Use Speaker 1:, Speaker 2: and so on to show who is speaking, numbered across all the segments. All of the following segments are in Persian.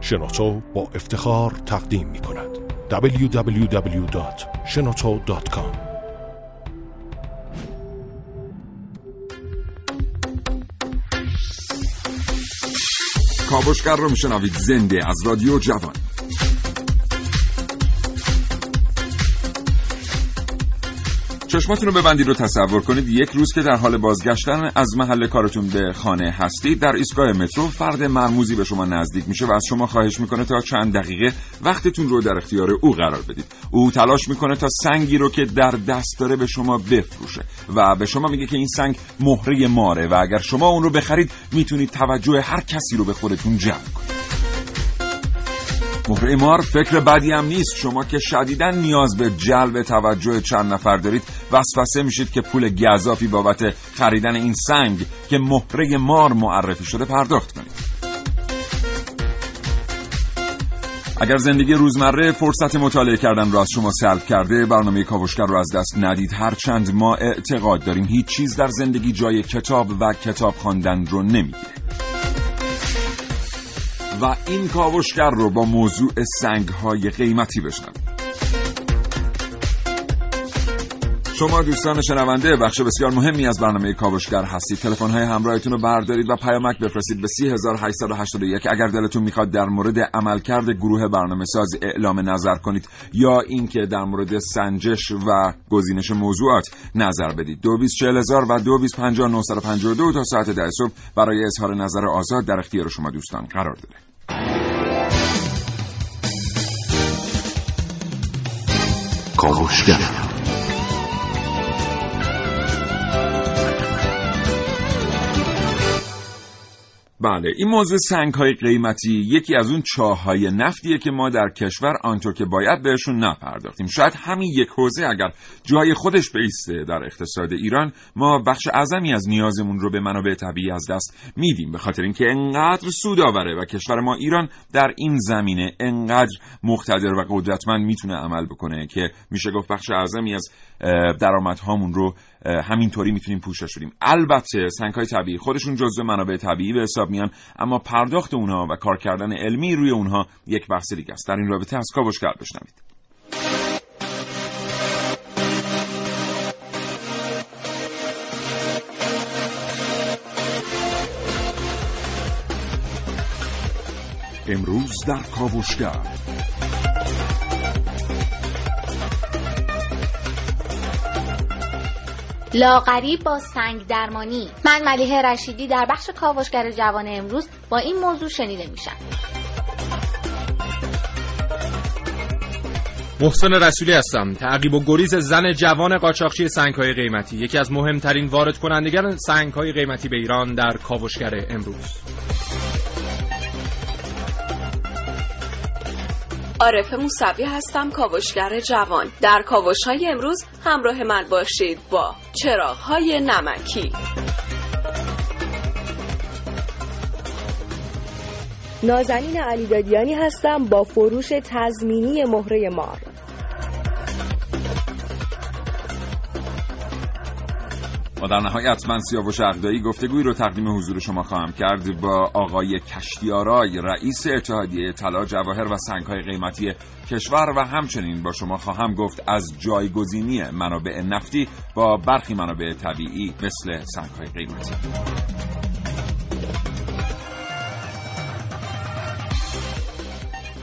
Speaker 1: شنوتو با افتخار تقدیم می کند. www.shenoto.com
Speaker 2: کاوشگر رو میشنوید. زنده از رادیو جوان. چشماتون رو ببندید و تصور کنید یک روز که در حال بازگشتن از محل کارتون به خانه هستید در ایستگاه مترو فرد مرموزی به شما نزدیک میشه و از شما خواهش می‌کنه تا چند دقیقه وقتتون رو در اختیار او قرار بدید. او تلاش می‌کنه تا سنگی رو که در دست داره به شما بفروشه و به شما میگه که این سنگ مهره ماره و اگر شما اون رو بخرید می‌تونید توجه هر کسی رو به خودتون جلب کنید. مهره مار فکر بدی هم نیست. شما که شدیدا نیاز به جلب توجه چند نفر دارید وسوسه میشید که پول گذافی بابت خریدن این سنگ که مهره مار معرفی شده پرداخت کنید. اگر زندگی روزمره فرصت مطالعه کردن را از شما سلب کرده برنامه کاوشگر رو از دست ندید. هر چند ما اعتقاد داریم هیچ چیز در زندگی جای کتاب و کتاب خواندن رو نمی‌گیره. و این کاوشگر رو با موضوع سنگ های قیمتی بشنوید شما دوستان شنونده بخش بسیار مهمی از برنامه کاوشگر هستید. تلفن های همراهتون رو بردارید و پیامک بفرستید به 3881 اگر دلتون می‌خواد در مورد عملکرد گروه برنامه ساز اعلام نظر کنید یا اینکه در مورد سنجش و گزینش موضوعات نظر بدید. 224000 و 225952 تا ساعت ده صبح برای اظهار نظر آزاد در اختیار شما دوستان قرار داره.
Speaker 3: کاوشگر
Speaker 2: بله این موضوع سنگ های قیمتی یکی از اون چاه های نفتیه که ما در کشور آنطور که باید بهشون نپرداختیم. شاید همین یک حوزه اگر جای خودش بیسته در اقتصاد ایران ما بخش اعظمی از نیازمون رو به منابع طبیعی از دست میدیم به خاطر اینکه انقدر سود آوره و کشور ما ایران در این زمینه انقدر مقتدر و قدرتمند می‌تونه عمل بکنه که میشه گفت بخش اعظمی از درآمدهامون رو همینطوری می‌تونیم پوشش بدیم. البته سنگ های طبیعی خودشون جزء منابع طبیعی به حساب میان اما پرداخت اونها و کار کردن علمی روی اونها یک بحث دیگه است. در این رابطه از کاوشگر بشنوید. امروز در کاوشگر.
Speaker 4: لاغری با سنگ درمانی. من ملیه رشیدی در بخش کاوشگر جوان امروز با این موضوع شنیده میشم.
Speaker 5: محسن رسولی هستم. تعقیب و گریز زن جوان قاچاقچی سنگهای قیمتی. یکی از مهمترین وارد کنندگان سنگهای قیمتی به ایران در کاوشگر امروز.
Speaker 6: عارف موسوی هستم کاوشگر جوان. در کاوش های امروز همراه من باشید با چراغ های نمکی.
Speaker 7: نازنین علیدادیانی هستم با فروش تضمینی مهره مار.
Speaker 2: و در نهایت من سیاوش اقدایی گفتگوی رو تقدیم حضور شما خواهم کرد با آقای کشتیارای رئیس اتحادیه طلا جواهر و سنگهای قیمتی کشور و همچنین با شما خواهم گفت از جایگزینی منابع نفتی با برخی منابع طبیعی مثل سنگهای قیمتی.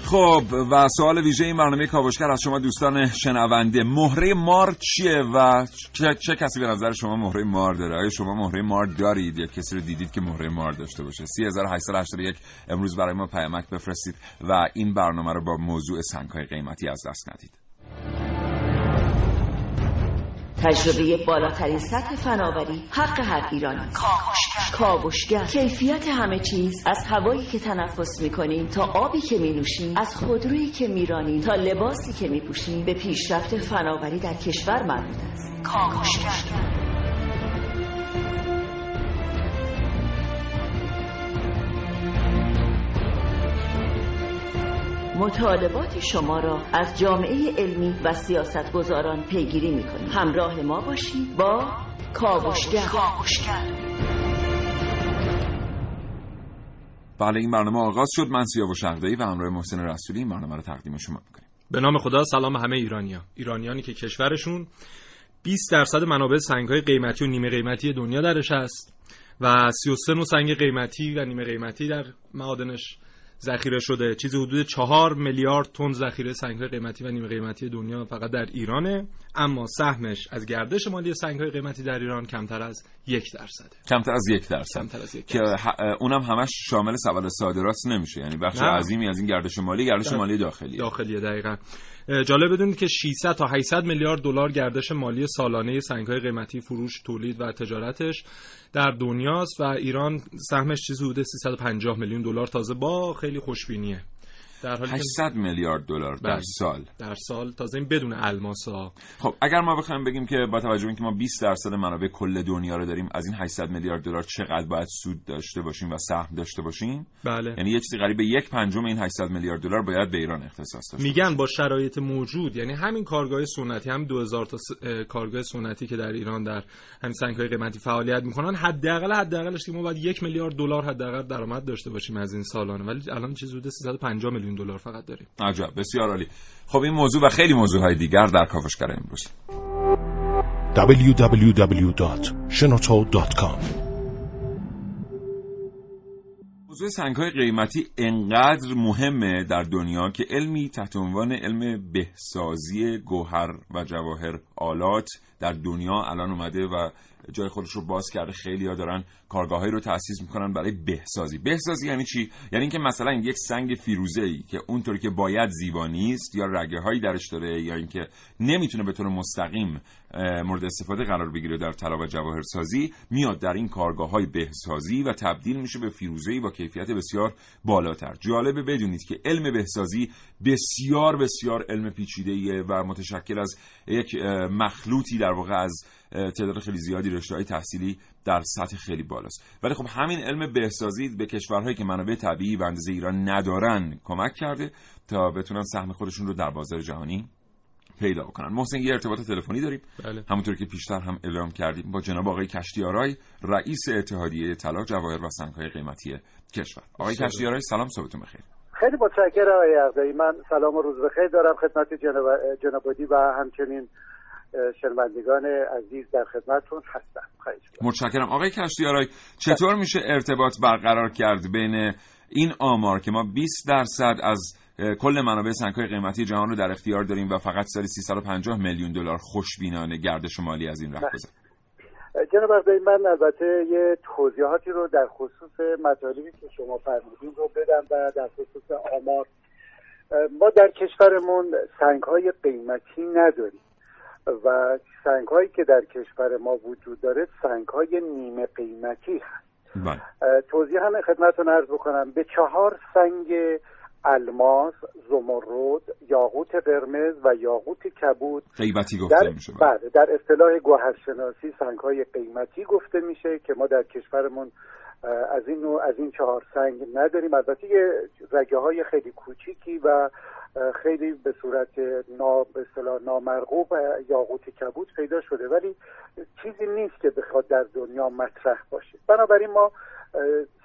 Speaker 2: خب و سوال ویژه این برنامه کاوشگر از شما دوستان شنونده. مهره مار چیه و چه, چه کسی به نظر شما مهره مار داره؟ آیا شما مهره مار دارید یا کسی رو دیدید که مهره مار داشته باشه؟ 3881 امروز برای ما پیامک بفرستید و این برنامه رو با موضوع سنگ‌های قیمتی از دست ندید.
Speaker 8: تجربه بالاترین سطح فناوری حق هر ایرانی. کاوشگر. کیفیت همه چیز. از هوایی که تنفس می‌کنیم تا آبی که مینوشیم از خودرویی که میرانیم تا لباسی که میپوشیم به پیشرفت فناوری در کشور مربوط است. کاوشگر. مطالبات شما را از جامعه علمی و سیاستگزاران پیگیری می‌کنیم. همراه ما باشید با کاوشگر.
Speaker 2: بله این برنامه آغاز شد. من سیاوش شغدایی و همراه محسن رسولی این برنامه رو تقدیم شما می‌کنیم.
Speaker 5: به نام خدا سلام همه ایرانیا ایرانیانی که کشورشون 20 درصد منابع سنگ‌های قیمتی و نیمه قیمتی دنیا درش هست و 33 نوع سنگ قیمتی و نیمه قیمتی در معادنش ذخیره شده. چیزی حدود 4 میلیارد تن ذخیره سنگ‌های قیمتی و نیمه قیمتی دنیا فقط در ایرانه. اما سهمش از گردش مالی سنگ‌های قیمتی در ایران کمتر از یک درصده
Speaker 2: کمتر از یک درصد.
Speaker 5: کمتر از یک
Speaker 2: که ه- اونم همش شامل سبد صادرات نمیشه. یعنی بخش. عظیمی از این گردش مالی گردش
Speaker 5: در-
Speaker 2: مالی داخلی
Speaker 5: داخلیه دقیقا. جالب بدونید که 600 تا 800 میلیارد دلار گردش مالی سالانه سنگ‌های قیمتی فروش تولید و تجارتش در دنیاست و ایران سهمش چیزی حدود 350 میلیون دلار تازه با خیلی خوشبینیه. در حالی که
Speaker 2: 800 میلیارد دلار در
Speaker 5: بله.
Speaker 2: سال.
Speaker 5: در سال تازه این بدون الماسا
Speaker 2: خب اگر ما بخوایم بگیم که با توجه به اینکه ما 20 درصد منابع کل دنیا رو داریم از این 800 میلیارد دلار چقدر باید سود داشته باشیم و سهم داشته باشیم؟
Speaker 5: بله.
Speaker 2: یعنی یه چیزی قریب به یک پنجم این 800 میلیارد دلار باید به ایران اختصاص داشته
Speaker 5: میگن با شرایط موجود یعنی همین کارگاه سنتی هم 2000 تا س- اه، کارگاه سنتی که در ایران در همین سنگ‌های قیمتی فعالیت می‌کنن حداقل حداقلش که ما باید یک میلیارد دلار حداقل درآمد داشته باشیم از این سالانه. ولی الان چیزی حدود 350 میلیون دلار فقط داریم.
Speaker 2: عجب بسیار عالی. خب این موضوع و خیلی موضوعهای دیگر در کاوشگر امروز
Speaker 1: www.shenoto.com
Speaker 2: موضوع سنگ های قیمتی انقدر مهمه در دنیا که علمی تحت عنوان علم بهسازی گوهر و جواهر آلات در دنیا الان اومده و جای خودش رو باز کرده. خیلی ها دارن کارگاهایی رو تأسیس می‌کنن برای بهسازی. بهسازی یعنی چی؟ یعنی اینکه مثلا یک سنگ فیروزه ای که اونطوری که باید زیبا نیست یا رگه هایی درش داره یا اینکه نمی‌تونه به طور مستقیم مورد استفاده قرار بگیره در طلا و جواهر سازی میاد در این کارگاه های بهسازی و تبدیل میشه به فیروزه با کیفیت بسیار بالاتر. جالبه بدونید که علم بهسازی بسیار بسیار علم پیچیده و متشکل از یک مخلوطی در واقع از تعداد خیلی زیادی رشته های تحصیلی در سطح خیلی بالاست. ولی خب همین علم بهسازی به کشورهایی که منابع طبیعی به اندازه ایران ندارن کمک کرده تا بتونن سهم خودشون رو در بازار جهانی پیدا کنن. محسن یه ارتباط تلفنی داریم.
Speaker 5: بله.
Speaker 2: همونطور که پیشتر هم اعلام کردیم با جناب آقای کشتیارای رئیس اتحادیه طلا جواهر و سنگ‌های قیمتی کشور. آقای. کشتیارای سلام صبحتون بخیر.
Speaker 9: خیلی متشکرم آقای عقدایی من سلام و روز بخیر دارم خدمت جناب جنابادی و همچنین شنوندگان عزیز در خدمتتون هستم. می‌کنم.
Speaker 2: متشکرم. آقای کشتیارای چطور میشه ارتباط برقرار کرد بین این آمار که ما 20 درصد از کل منابع سنگ‌های قیمتی جهان رو در اختیار داریم و فقط سالی 350 میلیون دلار خوشبینانه گردش مالی از این راه گذر
Speaker 9: اه، جناب عقدایی من البته یه توضیحاتی رو در خصوص مطالبی که شما فرمودین رو بدم و در خصوص آمار. ما در کشورمون سنگ های قیمتی نداریم و سنگ هایی که در کشور ما وجود داره سنگ های نیمه قیمتی هست.
Speaker 2: بله.
Speaker 9: هم خدمتتون عرض بکنم. به چهار سنگ الماس، زمرد، یاقوت قرمز و یاقوت کبود.
Speaker 2: غیبتی گفته
Speaker 9: در
Speaker 2: میشه بله.
Speaker 9: در اصطلاح گوهرشناسی سنگ های قیمتی گفته میشه که ما در کشورمون از این نوع از این چهار سنگ نداریم. البته یه رگه های خیلی کوچیکی و خیلی به صورت نا به اصطلاح نامرغوب یاقوت کبود پیدا شده. ولی چیزی نیست که بخواد در دنیا مطرح باشه. بنابراین ما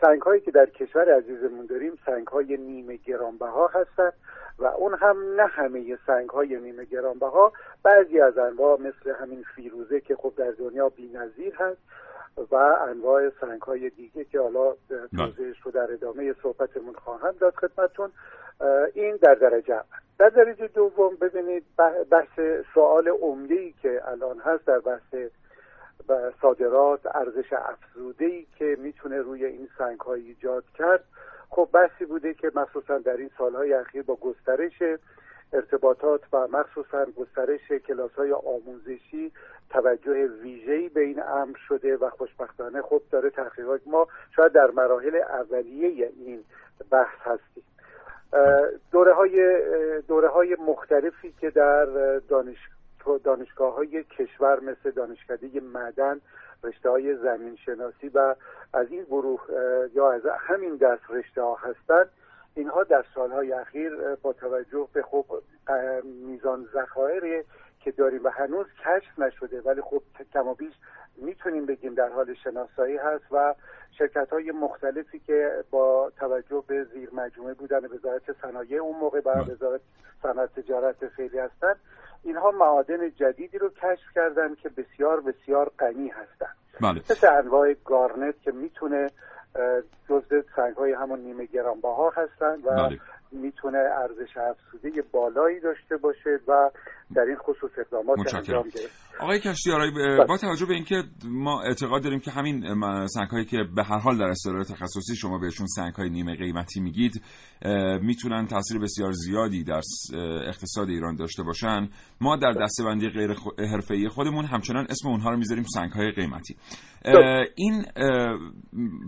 Speaker 9: سنگ هایی که در کشور عزیزمون داریم سنگ های نیمه گرانبها هستند و اون هم نه همه سنگ های نیمه گرانبها بعضی از انواع مثل همین فیروزه که خب در دنیا بی‌نظیر هست و انواع سنگ های دیگه که حالا توضیحش رو در ادامه صحبتمون خواهم داد خدمتتون اه، این در درجه در درجه دوم ببینید بح- بحث سوال عمده ای که الان هست در بحث صادرات ارزش افزوده ای که می‌تونه روی این سنگ های ایجاد کرد خب بحثی بوده که مخصوصا در این سالهای اخیر با گسترش ارتباطات و مخصوصا گسترش کلاس های آموزشی توجه ویژه‌ای به این امر شده و خوشبختانه خب داره تحقیقات ما شاید در مراحل اولیه این بحث هستیم. دوره های دوره های مختلفی که در دانش دانشگاه های کشور مثل دانشکده معدن رشته های زمین شناسی و از این گروه یا از همین دست رشته ها هستند اینها در سالهای اخیر با توجه به خب میزان ذخایر که داریم و هنوز کشف نشده ولی خب کم و بیش می‌تونیم بگیم در حال شناسایی هست و شرکت های مختلفی که با توجه به زیر مجموعه بودن وزارت صنایع اون موقع و وزارت صنعت تجارت فعلی هستن اینها معادن جدیدی رو کشف کردن که بسیار بسیار غنی هستن
Speaker 2: بله.
Speaker 9: مثل انواع گارنت که می‌تونه جزء سنگ های همون نیمه گرانبها هستن و
Speaker 2: بله.
Speaker 9: می‌تونه ارزش افزوده بالایی داشته باشه و در این خصوص اقدامات انجام گرفت
Speaker 2: آقای کشتیارایی
Speaker 9: بله.
Speaker 2: با توجه به اینکه ما اعتقاد داریم که همین سنگ هایی که به هر حال در اصطلاح تخصصی شما بهشون سنگ های نیمه قیمتی میگید می‌تونن تاثیر بسیار زیادی در اقتصاد ایران داشته باشن. ما در دستبندی غیر حرفه‌ای خودمون همچنان اسم اونها رو می‌ذاریم سنگ های قیمتی این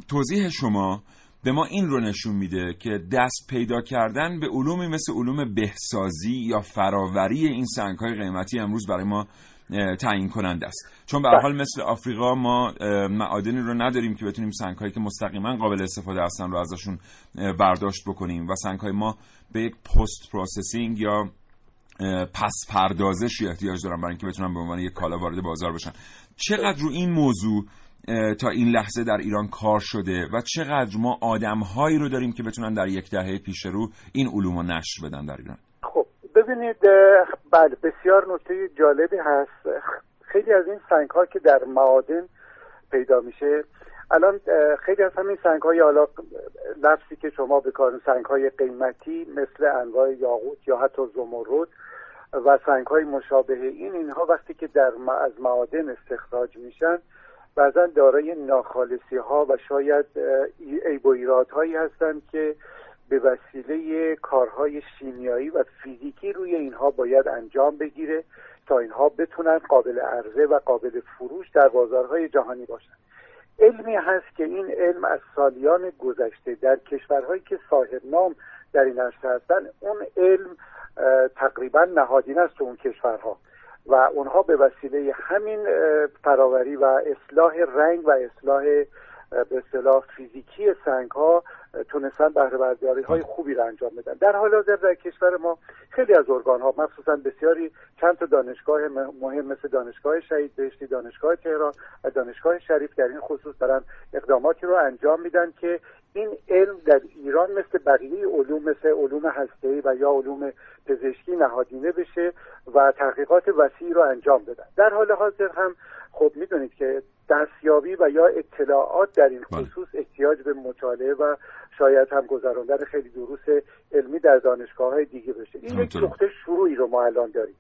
Speaker 2: توضیح شما به ما این رو نشون میده که دست پیدا کردن به علومی مثل علوم بهسازی یا فراوری این سنگ های قیمتی امروز برای ما تعیین کننده است. چون به حال مثل آفریقا ما معادنی رو نداریم که بتونیم سنگ هایی که مستقیما قابل استفاده هستن رو ازشون برداشت بکنیم و سنگ های ما به یک post processing یا پس پردازشی احتیاج دارن برای اینکه بتونن به عنوان یک کالا وارد بازار بشن. چقدر رو این موضوع تا این لحظه در ایران کار شده و چقدر ما آدمهایی رو داریم که بتونن در یک دهه پیش رو این علوم رو نشر بدن در ایران.
Speaker 9: خب ببینید بله بسیار نکته جالبی هست. خیلی از این سنگ ها که در معادن پیدا میشه الان خیلی از همین سنگ های حالا لفظی که شما بکارن سنگ های قیمتی مثل انواع یاقوت یا حتی زمرد و سنگ های مشابه این اینها وقتی که در از معادن استخراج میشن بعضا دارای ناخالصی ها و شاید عیب و ایرادهایی هستند که به وسیله کارهای شیمیایی و فیزیکی روی اینها باید انجام بگیره تا اینها بتونن قابل عرضه و قابل فروش در بازارهای جهانی باشن. علمی هست که این علم از سالیان گذشته در کشورهایی که صاحب نام در این عرصه هستن اون علم تقریبا نهادین است تو اون کشورها. و اونها به وسیله همین فراوری و اصلاح رنگ و اصلاح به اصطلاح فیزیکی سنگ ها تونستن بهره برداری های خوبی را انجام بدن. در حال حاضر در کشور ما خیلی از ارگان ها مخصوصا بسیاری چند تا دانشگاه مهم مثل دانشگاه شهید بهشتی دانشگاه تهران و دانشگاه شریف در این خصوص دارن اقداماتی رو انجام میدن که این علم در ایران مثل بقیه علوم مثل علوم هسته‌ای و یا علوم پزشکی نهادینه بشه و تحقیقات وسیعی رو انجام بدن. در حال حاضر هم خب می‌دونید که دستیابی و یا اطلاعات در این خصوص احتیاج به مطالعه و شاید هم گذراندن خیلی دروس علمی در دانشگاه های دیگه بشه. این یک نقطه شروعی رو ما الان داریم.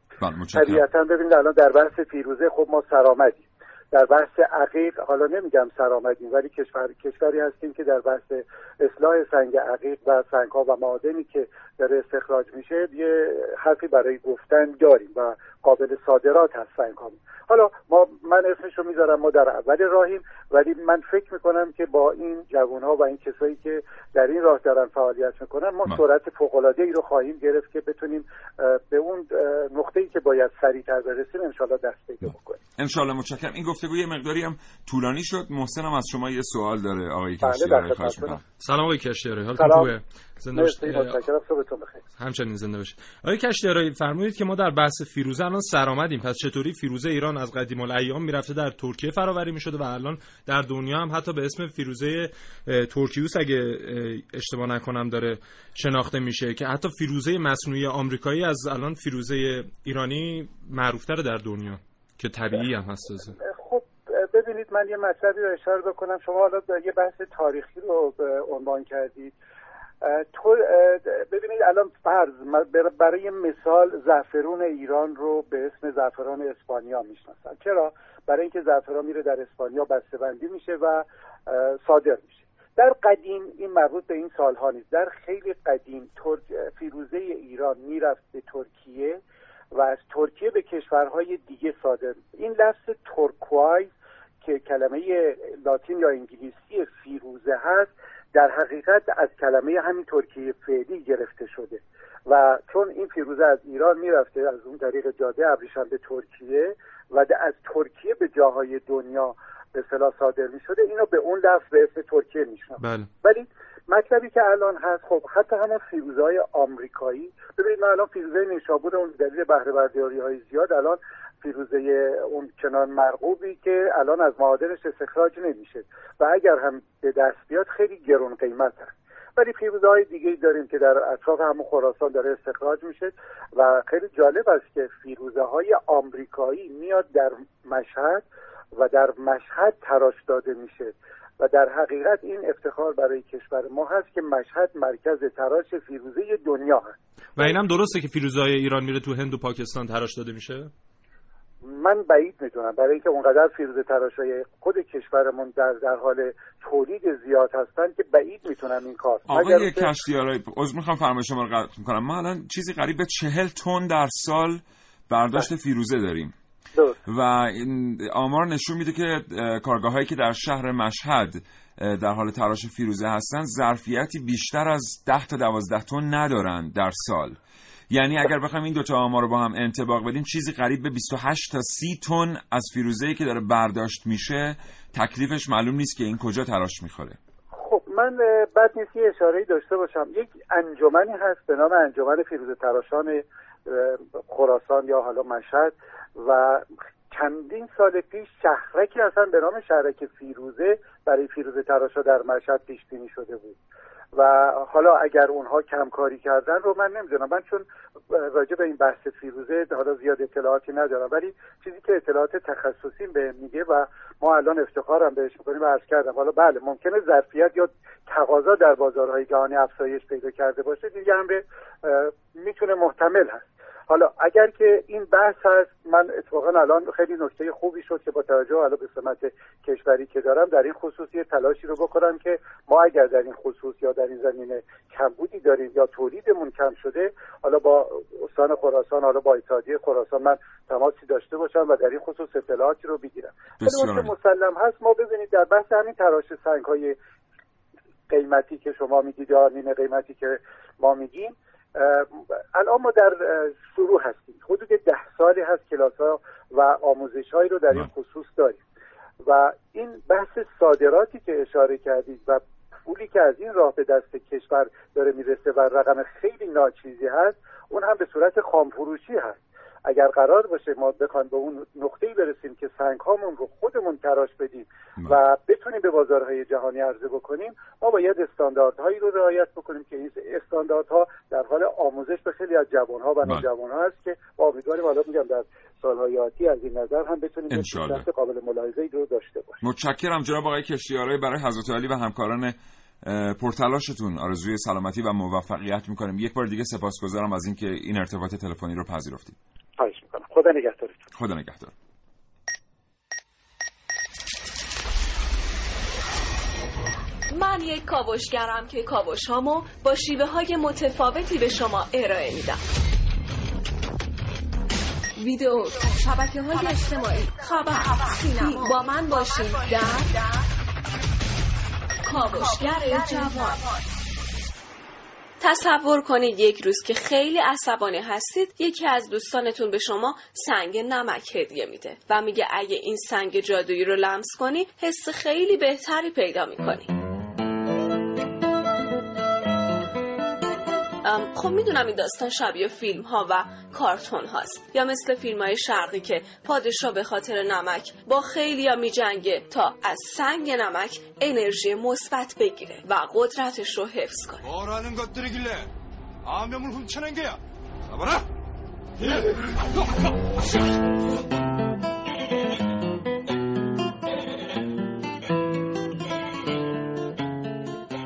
Speaker 9: طبیعتا ببینید الان در بحث فیروزه خب ما سرآمدیم. در بحث عقیق حالا نمیگم سرآمدیم ولی کشور کشوری هستیم که در بحث اصلاح سنگ عقیق و سنگ ها و معادنی که داره استخراج میشه یه حرفی برای گفتن داریم و قابل صادرات هست سنگ ها حالا ما من اسمش رو می‌ذارم ما در اول راهیم ولی من فکر می‌کنم که با این جوان ها و این کسایی که در این راه دارن فعالیت می‌کنن ما سرعت فوق العاده ای رو خواهیم گرفت که بتونیم به اون نقطه ای که باید سریعتر برسیم انشالله دست پیدا بکنیم.
Speaker 2: انشالله متشکرم. این گفتگو یه مقداری هم طولانی شد. محسن هم از شما یه سوال داره آقای
Speaker 9: بله،
Speaker 2: کشتیاری خواهش می‌کنم.
Speaker 5: سلام آقای کشتیاری حالتون
Speaker 9: سلام.
Speaker 5: خوبه؟ زنده باشید. همچنین زنده باشید. آقای کشتیاری فرمودید که ما در بحث فیروزه الان سرآمدیم پس چطوری فیروزه ایران از قدیم الایام می‌رفته در ترکیه فراوری می‌شده و الان در دنیا هم حتی به اسم فیروزه اه، تورکیوس اگه اه، اشتباه نکنم داره شناخته میشه که حتی فیروزه مصنوعی آمریکایی از الان فیروزه ایرانی معروفتره در دنیا که طبیعی هم هست.
Speaker 9: خب ببینید من یه مطلبی رو اشاره بکنم. شما حالا یه بحث تاریخی رو عنوان کردید. تو ببینید الان فرض برای مثال زعفرون ایران رو به اسم زعفران اسپانیا می‌شناسن چرا؟ برای اینکه زعفران میره در اسپانیا بسته‌بندی میشه و صادر میشه. در قدیم این مربوط به این سالها نیست. در خیلی قدیم فیروزه ایران می‌رفت به ترکیه و از ترکیه به کشورهای دیگه صادر این لفظ ترکوایز که کلمه لاتین یا انگلیسی فیروزه هست در حقیقت از کلمه همین ترکیه فعلی گرفته شده و چون این فیروزه از ایران می‌رفته از اون طریق جاده ابریشم به ترکیه و از ترکیه به جاهای دنیا به اصطلاح صادر می شده اینو به اون لفظ به اسم ترکیه می‌شناسن
Speaker 5: بله.
Speaker 9: ولی مطلبی که الان هست خب حتی همون فیروزه های آمریکایی ببینید من الان فیروزه نیشابور اون دلیل بهره برداری های زیاد الان فیروزه اون چنان مرغوبی که الان از معادنش استخراج نمیشه. و اگر هم به دست بیاد خیلی گرون قیمت هست. ولی فیروزه های دیگه داریم که در اطراف همون خراسان داره استخراج میشه و خیلی جالب است که فیروزه های آمریکایی میاد در مشهد و در مشهد تراش داده میشه. و در حقیقت این افتخار برای کشور ما هست که مشهد مرکز تراش فیروزه دنیا هست.
Speaker 5: و اینم درسته که فیروزه های ایران میره تو هند و پاکستان تراش داده میشه؟
Speaker 9: من بعید می‌دونم. برای اینکه اونقدر فیروزه تراشای خود کشورمون در در حال تولید زیاد هستن که بعید می‌تونم این کار.
Speaker 2: آقای کشتیارای عذر می‌خوام فرمایش شما رو قطع می‌کنم. ما الان چیزی قریب به چهل تن در سال برداشت بله. فیروزه داریم. و این آمار نشون میده که کارگاه هایی که در شهر مشهد در حال تراش فیروزه هستن ظرفیتی بیشتر از 10 تا 12 تن ندارن در سال. یعنی اگر بخوایم این دوتا آمار رو با هم انتباق بدیم چیزی قریب به 28 تا 30 تن از فیروزه‌ای که داره برداشت میشه تکلیفش معلوم نیست که این کجا تراش می‌خوره.
Speaker 9: خب من بعد نیست یه اشاره داشته باشم. یک انجمنی هست به نام انجمن فیروزه تراشان خراسان یا حالا مشهد و چندین سال پیش شهرکی اصلا به نام شهرک فیروزه برای فیروزه تراشا در مشهد پیش بینی شده بود. و حالا اگر اونها کمکاری کردن رو من نمی‌دونم. من چون راجع به این بحث فیروزه حالا زیاد اطلاعاتی ندارم ولی چیزی که اطلاعات تخصصی به میگه و ما الان افتخارم بهش می‌کنیم و عرض کردم. حالا بله ممکنه ظرفیت یا تقاضا در بازارهای جهانی افزایش پیدا کرده باشه دیگه هم به می‌تونه محتمل هست. حالا اگر که این بحث هست من اتفاقا الان خیلی نکته خوبی شد که با توجه حالا به سمت کشوری که دارم در این خصوص یه تلاشی رو بکنم که ما اگر در این خصوص یا در این زمینه کمبودی داریم یا تولیدمون کم شده حالا با استان خراسان حالا با اتحادیه خراسان من تماسی داشته باشم و در این خصوص اطلاعاتی رو بگیرم. مسلم هست ما ببینید در بحث همین تراش سنگ های قیمتی که شما میگید یا نیمه قیمتی که ما میگیم الان ما در شروع هستیم. حدود ده سالی هست کلاس ها و آموزش هایی رو در این خصوص داریم. و این بحث صادراتی که اشاره کردید و پولی که از این راه به دست کشور داره می‌رسه و رقم خیلی ناچیزی هست اون هم به صورت خامفروشی هست. اگر قرار باشه ما بخوایم به اون نقطه‌ای برسیم که سنگ هامون رو خودمون تراش بدیم و بتونیم به بازارهای جهانی عرضه بکنیم ما باید استانداردهایی رو رعایت بکنیم که این استانداردها در حال آموزش به خیلی از جوانها و بله. نوجوانها هست که امیدواریم حالا میگم در سالهای آتی از این نظر هم بتونیم قابل ملاحظه رو داشته باشیم.
Speaker 2: متشکرم جناب آقای کشتیاری برای حضرت علی و همکاران پرتلاشتون آرزوی سلامتی و موفقیت می‌کنیم. یک بار دیگه سپاسگزارم از اینکه این ارتباط تلفنی رو پذیرفتید.
Speaker 9: خواهش می‌کنم. خدا نگهدارتون.
Speaker 2: خدا نگهدار.
Speaker 6: من یک کاوشگرم که کاوش هامو با شیوه های متفاوتی به شما ارائه میدم. ویدیو شبکه های اجتماعی خبر سینما. با من باشید در کاوشگر جوان. تصور کنید یک روز که خیلی عصبانی هستید یکی از دوستانتون به شما سنگ نمک هدیه میده و میگه اگه این سنگ جادویی رو لمس کنی حس خیلی بهتری پیدا می‌کنی. خب می‌دونم این داستان شبیه فیلم ها و کارتون هاست یا مثل فیلم های شرقی که پادشاه به خاطر نمک با خیلی ها می جنگه تا از سنگ نمک انرژی مثبت بگیره و قدرتش رو حفظ کنه.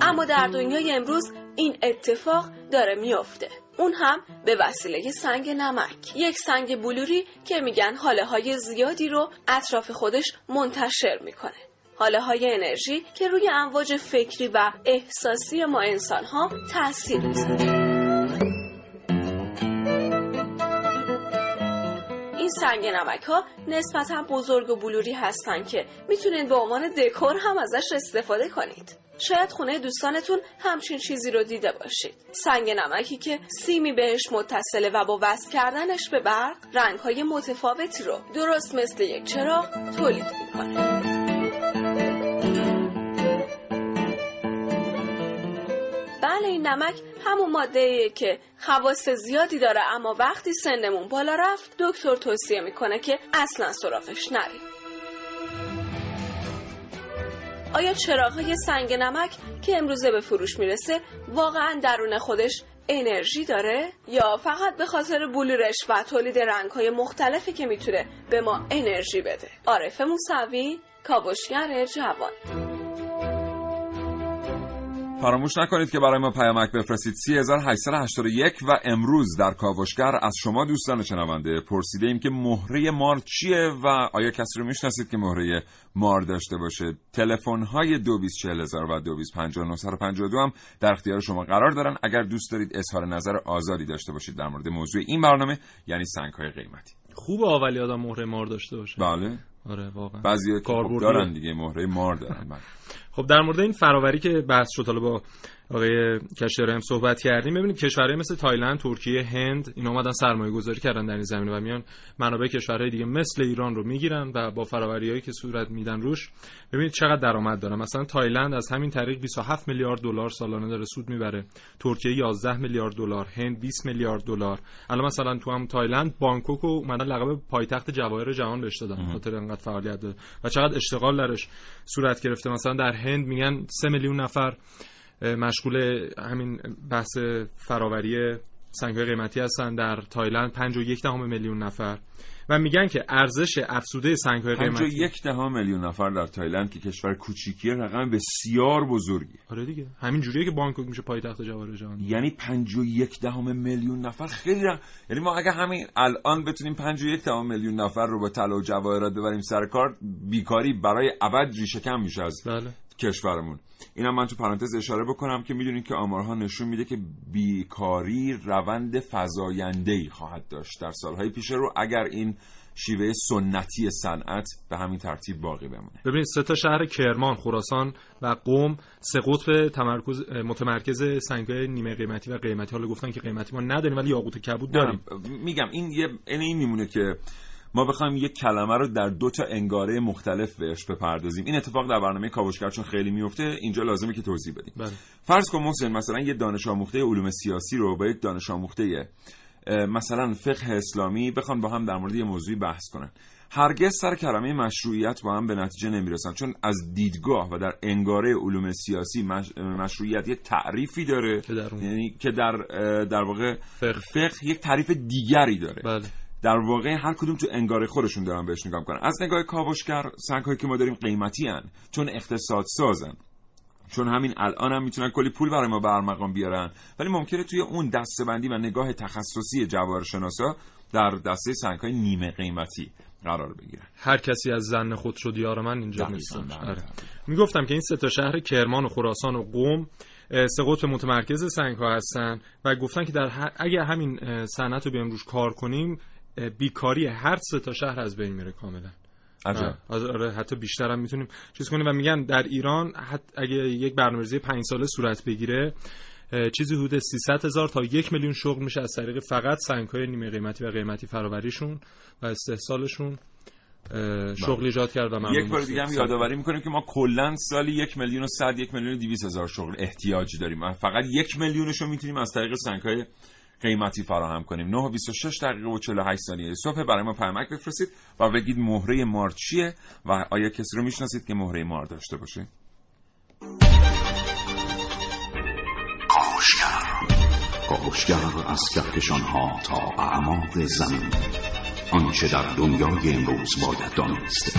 Speaker 6: اما در دنیای امروز این اتفاق داره میافته. اون هم به وسیله سنگ نمک. یک سنگ بلوری که میگن حاله های زیادی رو اطراف خودش منتشر می‌کنه. حاله های انرژی که روی امواج فکری و احساسی ما انسان ها تاثیر می‌ذاره. این سنگ نمک ها نسبتا بزرگ و بلوری هستن که می‌تونید به عنوان دکور هم ازش استفاده کنید. شاید خونه دوستانتون همچین چیزی رو دیده باشید. سنگ نمکی که سیمی بهش متصله و با وصل کردنش به برق رنگهای متفاوتی رو درست مثل یک چراغ تولید می‌کنه. بله این نمک همون ماده که خواص زیادی داره اما وقتی سنمون بالا رفت دکتر توصیه می‌کنه که اصلا سراغش نریم آیا چراغهای سنگ نمک که امروزه به فروش می‌رسه واقعا درون خودش انرژی داره؟ یا فقط به خاطر بلورش و تولید رنگهای مختلفی که می‌تونه به ما انرژی بده؟ عارف موسوی کاوشگر جوان.
Speaker 2: فراموش نکنید که برای ما پیامک بفرستید. 3881 و امروز در کاوشگر از شما دوستان شنونده پرسیده ایم که مهره مار چیه و آیا کسی رو می‌شناسید که مهره مار داشته باشه؟ تلفن های 224000 و 225952 هم در اختیار شما قرار دارن. اگر دوست دارید اظهار نظر آزادی داشته باشید در مورد موضوع این برنامه یعنی سنگ های قیمتی.
Speaker 5: خوب آولی آدم مهره مار داشته باشه.
Speaker 2: بله.
Speaker 5: آره واقعا.
Speaker 2: بعضی خب دارن دیگه مهره مار دارن. بله.
Speaker 5: خب در مورد این فراوری که بحث شد حالا با آقای هم صحبت کردیم. ببینید کشورهای مثل تایلند، ترکیه، هند اینا اومدن سرمایه گذاری کردن در این زمینه و میان منابع کشورهای دیگه مثل ایران رو می‌گیرن و با فراوریایی که صورت میدن روش ببینید چقدر درآمد داره مثلا تایلند از همین طریق 27 میلیارد دلار سالانه داره سود می‌بره. ترکیه 11 میلیارد دلار هند 20 میلیارد دلار. الان مثلا تو هم تایلند بانکوک رو اومدن لقب پایتخت جواهر جهان بهش دادن خاطر انقدر فعالیت داره. و چقدر اشتغال درش صورت گرفته. مثلا در هند میگن 3 میلیون نفر. مشغول همین بحث فراوری سنگ قیمتی هستن در تایلند. 5 دهم میلیون نفر. و میگن که ارزش افزوده سنگ های قیمتی
Speaker 2: 5 یک دهم میلیون نفر در تایلند که کشور کوچیکیه رقم بسیار بزرگی
Speaker 5: آره دیگه. همین جوریه که بانکوک میشه پایتخت جواهر جهان
Speaker 2: یعنی 5 یک دهم میلیون نفر خیلی رقم یعنی ما اگه همین الان بتونیم 5 یک دهم میلیون نفر رو با طلا و جواهرات ببریم سر کار بیکاری برای ابد ریشه کم میشه از
Speaker 5: بله.
Speaker 2: کشورمون. اینم من تو پرانتز اشاره بکنم که می‌دونید که آمارها نشون میده که بیکاری روند فزاینده ای خواهد داشت در سالهای پیش رو اگر این شیوه سنتی صنعت به همین ترتیب باقی بمونه.
Speaker 5: ببینید سه تا شهر کرمان، خراسان و قم سه قطب تمرکز متمرکز سنگای نیمه قیمتی و قیمتی. حالا گفتن که قیمتی ما نداریم ولی یاقوت کبود داریم.
Speaker 2: میگم این یه این میمونه که ما بخوایم یک کلمه رو در دو تا انگاره مختلف بهش بپردازیم. این اتفاق در برنامه کاوشگر چون خیلی میفته اینجا لازمه که توضیح بدیم.
Speaker 5: بله.
Speaker 2: فرض کن محسن مثلا یه دانش آموخته علوم سیاسی رو با یک دانش آموخته مثلا فقه اسلامی بخوان با هم در مورد یه موضوعی بحث کنن. هرگز سر کلمه مشروعیت با هم به نتیجه نمی‌رسن چون از دیدگاه و در انگاره علوم سیاسی مشروعیت یک تعریفی داره یعنی که در در واقع
Speaker 5: فقه,
Speaker 2: فقه یک تعریف دیگری داره.
Speaker 5: بله.
Speaker 2: در واقع هر کدوم تو انگاره خودشون دارن بهش نگاه کنن از نگاه کاوشگر سنگ هایی که ما داریم قیمتی هن. چون اقتصاد سازن. چون همین الان هم می‌تونن کلی پول برای ما برمقام بیارن. ولی ممکنه توی اون دستبندی و نگاه تخصصی جواهر شناسا در دسته سنگ های نیمه قیمتی قرار بگیرن.
Speaker 5: هر کسی از زن خود شد یار من اینجا نیستم آره. می‌گفتم که این سه تا شهر کرمان و خراسان و قم سه قطب متمرکز سنگ ها هستن و گفتن که در اگر همین صنعت رو بیایم روش کار کنیم بیکاری هر سه تا شهر از بین میره کاملا. آره حتی بیشتر هم می‌تونیم چیز کنیم و میگن در ایران اگه یک برنامه‌ریزی پنج ساله صورت بگیره چیزی حدود 300 هزار تا یک میلیون شغل میشه از طریق فقط سنگ های نیمه قیمتی و قیمتی فراوریشون و استحصالشون شغل ایجاد کرد و
Speaker 2: یک بار دیگه هم یادآوری می‌کنیم که ما کلا سالی یک میلیون و صد یک میلیون و 200 هزار شغل احتیاج داریم. فقط یک میلیونش رو می‌تونیم از طریق سنگ های قیمتی فراهم کنیم. 9 و 26 دقیقه و 48 ثانیه صبح. برای ما پیامک بفرستید و بگید مهره مار چیه و آیا کسی رو می‌شناسید که مهره مار داشته باشه؟
Speaker 3: کاوشگر. از کهکشان ها تا اعماق زمین. آنچه در دنیای امروز باید دانست.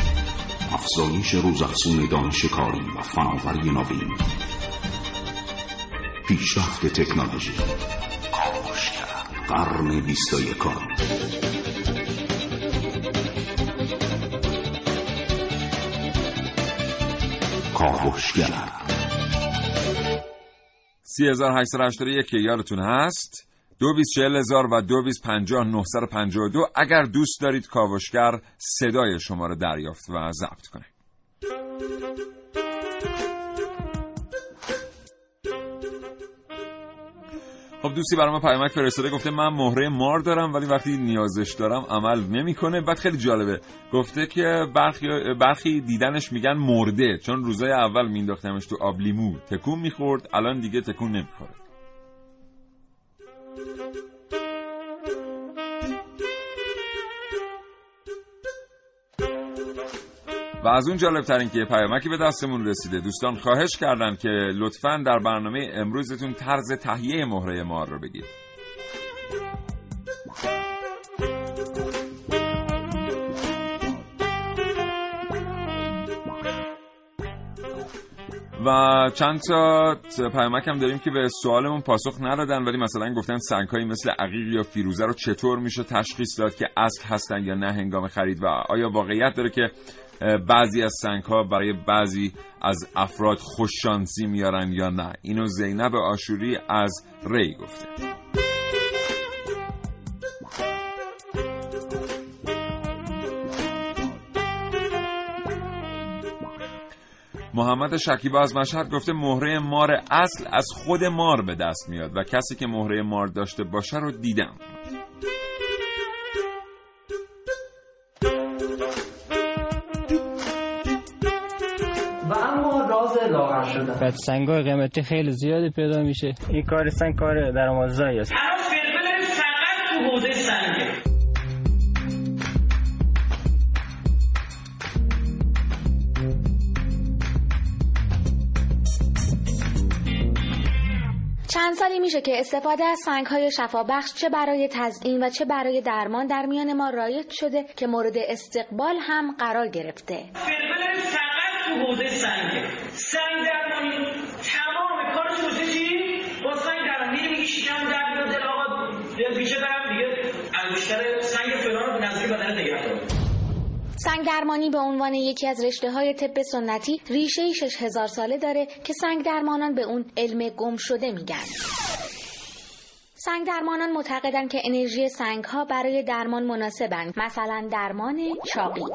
Speaker 3: افزایش روزافزون دانش کاری و فناوری نوین. پیشرفت تکنولوژی. قرن بیست و یکم. کاوشگر.
Speaker 2: سی هزار که یادتون هست؟ دو بیس چهل هزار و دو بیس پنجاه پنجاه دو. اگر دوست دارید کاوشگر صدای شما رو دریافت و ضبط کنه خب دوستی برای ما پیامک فرستاده گفته من مهره مار دارم ولی وقتی نیازش دارم عمل نمی‌کنه. بعد خیلی جالبه. گفته که برخی برخی دیدنش میگن مرده چون روزای اول مینداختمش تو آب لیمو تکون می‌خورد الان دیگه تکون نمی‌خوره. و از اون جالب ترین که پیامکی به دستمون رسیده. دوستان خواهش کردن که لطفا در برنامه امروزتون طرز تهیه مهره مار رو بگید. و چند تا پیامک هم داریم که به سوالمون پاسخ ندادن ولی مثلا گفتن سنگهایی مثل عقیق یا فیروزه رو چطور میشه تشخیص داد که اصل هستن یا نه هنگام خرید و آیا واقعیت داره که بعضی از سنگ ها برای بعضی از افراد خوششانسی میارن یا نه. اینو زینب آشوری از ری گفته. محمد شکیبا از مشهد گفته مهره مار اصل از خود مار به دست میاد و کسی که مهره مار داشته باشه رو دیدم.
Speaker 10: بعد سنگای قیمتی خیلی زیادی پیدا میشه. این کار سنگ کار درآمدزایی است.
Speaker 11: فقط
Speaker 4: چند سالی میشه که استفاده از سنگ های شفابخش چه برای تزیین و چه برای درمان در میان ما رایج شده که مورد استقبال هم قرار گرفته.
Speaker 11: فلفل فقط تو حوزه سنگه. سنگ درمانی تمام کارش واسه چی با سنگ درمانی میگی شکم در بیاد دل آقا دل پیشه برم دیگه انگشتر سنگ فلان رو نزدیک بدن نگه دار
Speaker 4: سنگ درمانی به عنوان یکی از رشته های طب سنتی ریشه 6000 ساله داره که سنگ درمانان به اون علم گم شده میگن. سنگ درمانان معتقدن که انرژی سنگ ها برای درمان مناسبن مثلا درمان چاقی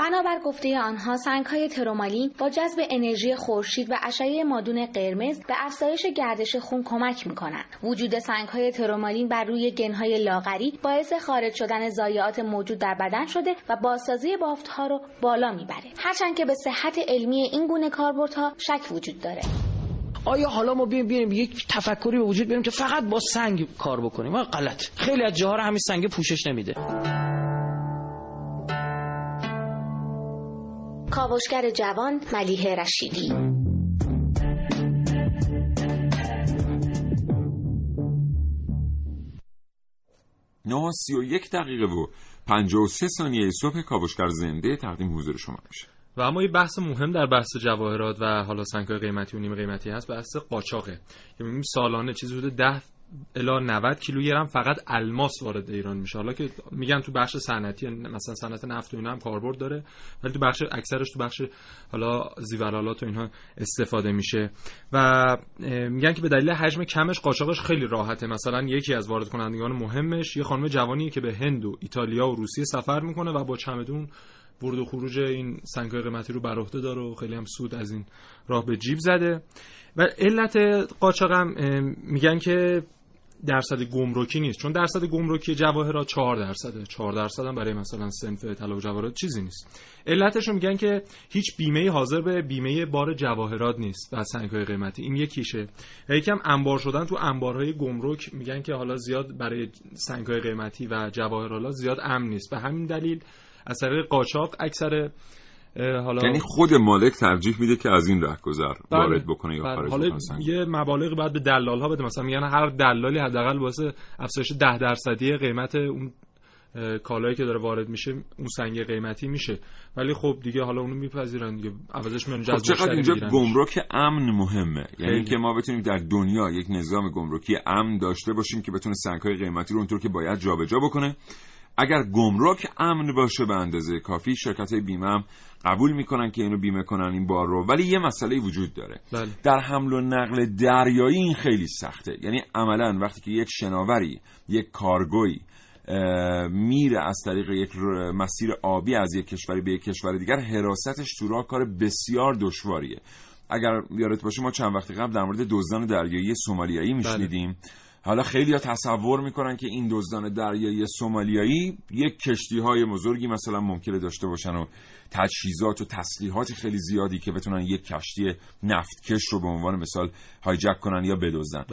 Speaker 4: بنابر گفته آنها سنگ های ترومالین با جذب انرژی خورشید و اشعه مادون قرمز به افزایش گردش خون کمک می‌کنند. وجود سنگ های ترومالین بر روی گنهای لاغری باعث خارج شدن ضایعات موجود در بدن شده و بازسازی بافت ها رو بالا می‌بره. هرچند که به صحت علمی این گونه کاربردها شک وجود داره.
Speaker 12: آیا حالا ما بیایم بیایم یک تفکری به وجود بیاریم که فقط با سنگ کار بکنیم غلط خیلی از جاها همین سنگ پوشش نمیده
Speaker 4: کاوشگر جوان ملیه رشیدی.
Speaker 2: نه سی و یک دقیقه و پنجاه و سه ثانیه صبح کاوشگر زنده تقدیم حضور شما میشه.
Speaker 5: و اما یه بحث مهم در بحث جواهرات و حالا سنگ‌های قیمتی و نیمه قیمتی هست بحث قاچاقه. که می‌بینیم سالانه چیزی حدود 10 الا 90 کیلوگرم فقط الماس وارد ایران میشه. حالا که میگن تو بخش صنعتی مثلا صنعت نفت و اینا هم کاربرد داره ولی تو بخش اکثرش تو بخش حالا زیورالات و اینها استفاده میشه. و میگن که به دلیل حجم کمش قاچاقش خیلی راحته. مثلا یکی از وارد کنندگان مهمش یه خانم جوانیه که به هند و ایتالیا و روسیه سفر می‌کنه و با چمدون ورود و خروج این سنگ‌های قیمتی رو بر عهده داره و خیلی هم سود از این راه به جیب زده. و علت قاچاقم میگن که درصد گمرکی نیست. چون درصد گمرکی جواهرات 4 درصده. 4 درصد هم برای مثلا صنف طلا و جواهرات چیزی نیست. علتش رو میگن که هیچ بیمه حاضر به بیمه بار جواهرات نیست و سنگ‌های قیمتی. این یکیشه. یکم انبار شدن تو انبارهای گمرک میگن که حالا زیاد برای سنگ‌های قیمتی و جواهرات زیاد امن نیست. به همین دلیل از طریق قاچاق اکثر حالا
Speaker 2: یعنی خود مالک ترجیح میده که از این رهگذر
Speaker 5: بله.
Speaker 2: وارد بکنه یا
Speaker 5: بله.
Speaker 2: خارج
Speaker 5: حالا
Speaker 2: بکنه
Speaker 5: یه مبالغ بعد به دلال ها بده. مثلا میگن هر دلالی حداقل واسه افزایش 10 درصدی قیمت اون کالایی که داره وارد میشه اون سنگ قیمتی میشه. ولی خب دیگه حالا اونو میپذیرن دیگه. عوضش میان
Speaker 2: خب چقدر اینجا گمرک امن مهمه. یعنی اینکه ما بتونیم در دنیا یک نظام گمرکی امن داشته باشیم که بتونه سنگ‌های قیمتی رو اونطور که باید جابجا بکنه. اگر گمرک امن باشه به اندازه کافی شرکت های بیمه هم قبول می‌کنن که اینو بیمه کنن این بار رو ولی یه مسئله وجود داره
Speaker 5: بله.
Speaker 2: در حمل و نقل دریایی این خیلی سخته یعنی عملا وقتی که یک شناوری یک کارگوی میره از طریق یک مسیر آبی از یک کشوری به یک کشور دیگر حراستش تو راه کار بسیار دشواریه اگر یادت باشه ما چند وقت قبل در مورد دزدان دریایی سومالیایی میشنیدیم بله. حالا خیلی ها تصور می‌کنن که این دزدان دریایی سومالیایی یک کشتی های بزرگی مثلا ممکنه داشته باشن و تجهیزات و تسلیحات خیلی زیادی که بتونن یک کشتی نفتکش رو به عنوان مثال هایجک کنن یا بدزدن.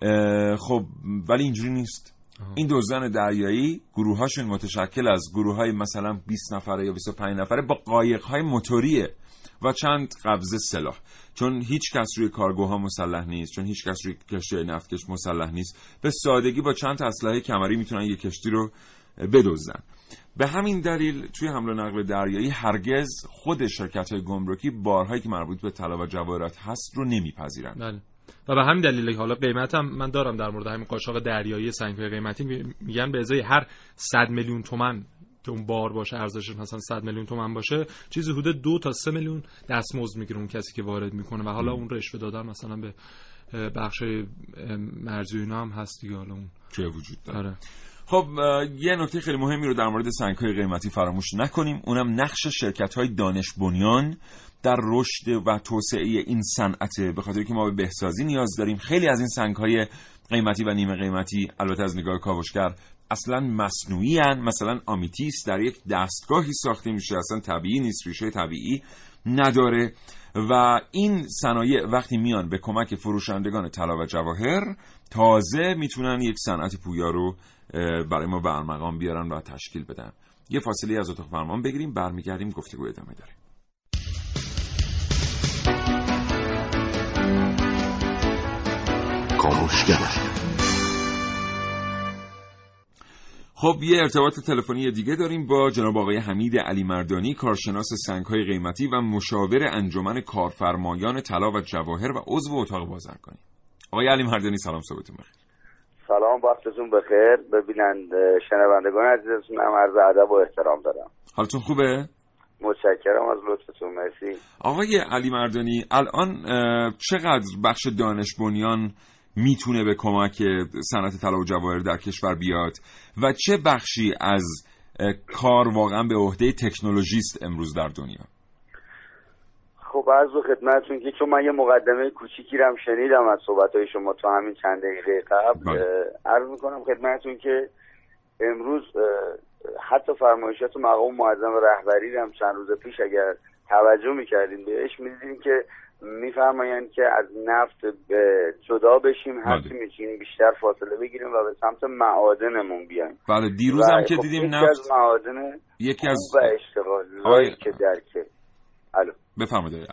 Speaker 5: بله.
Speaker 2: خب ولی اینجوری نیست. این دزدان دریایی گروهاشون متشکل از گروه های مثلا 20 نفره یا 25 نفره با قایق های موتوریه و چند قبضه سلاح. چون هیچ کس روی کارگوها مسلح نیست چون هیچ کس روی کشتی نفتکش مسلح نیست. به سادگی با چند اسلحه کمری می‌تونن یک کشتی رو بدزدن. به همین دلیل توی حمل و نقل دریایی هرگز خود شرکت های گمرکی بارهایی که مربوط به طلا و جواهرات هست رو نمیپذیرند.
Speaker 5: بله. و به همین دلیل حالا قیمتم من دارم در مورد همین قاچاق دریایی سنگ قیمتی میگن به ازای هر 100 میلیون تومن که اون بار باشه ارزشش مثلا 100 میلیون تومن باشه چیزی حدود دو تا سه میلیون دستمزد می‌گیره اون کسی که وارد می‌کنه و حالا اون رشوه دادن مثلا به بخش مرزی اینا هم هست دیگه حالا اون.
Speaker 2: که وجود داره.
Speaker 5: آره.
Speaker 2: خب یه نکته خیلی مهمی رو در مورد سنگ های قیمتی فراموش نکنیم. اونم نقش شرکت های دانش بنیان در رشد و توسعه این صنعت. به خاطر که ما به بهسازی نیاز داریم. خیلی از این سنگ های قیمتی و نیمه قیمتی البته از نگاه کاوشگر اصلا مصنوعی هن. مثلا آمیتیس در یک دستگاهی ساخته میشه اصلا طبیعی نیست ریشه طبیعی نداره. و این صنایع وقتی میان به کمک فروشندگان طلا و جواهر تازه می‌تونن یک صنعت پویا رو برای ما برمقام بیارن و تشکیل بدن. یه فاصله از اتاق فرمان بگیریم برمیگردیم گفتگو ادامه داره. خب یه ارتباط تلفنی دیگه داریم با جناب آقای حمید علی مردانی کارشناس سنگهای قیمتی و مشاور انجمن کارفرمایان طلا و جواهر و عضو اتاق بازرگانی آقای علی مردانی سلام صبحتون بخیر.
Speaker 13: سلام وقتتون بخیر. ببینند شنوندگان عزیزتون هم عرض ادب و احترام دارم.
Speaker 2: حالتون خوبه؟
Speaker 13: متشکرم از لطفتون مرسی.
Speaker 2: آقای علی مردانی الان چقدر بخش دانش بنیان می‌تونه به کمک صنعت طلا و جواهر در کشور بیاد و چه بخشی از کار واقعا به عهده تکنولوژیست امروز در دنیا؟
Speaker 13: خب عرض خدمتتون که چون من یه مقدمه کوچیکی رم شنیدم از صحبت شما تو همین چند دقیقه قبل عرض می‌کنم خدمتتون که امروز حتی فرمایشات مقام معظم رهبری هم چند روز پیش اگر توجه می‌کردیم بهش می‌دیدیم که میفرمایند که از نفت به جدا بشیم هرچی میشیم بیشتر فاصله بگیریم و به سمت معادنمون بیایم.
Speaker 2: بله دیروز هم که
Speaker 13: خب
Speaker 2: دیدیم نفت
Speaker 13: از معادن
Speaker 2: یکی از
Speaker 13: اشتغال که درکه الو.
Speaker 2: بفرمایید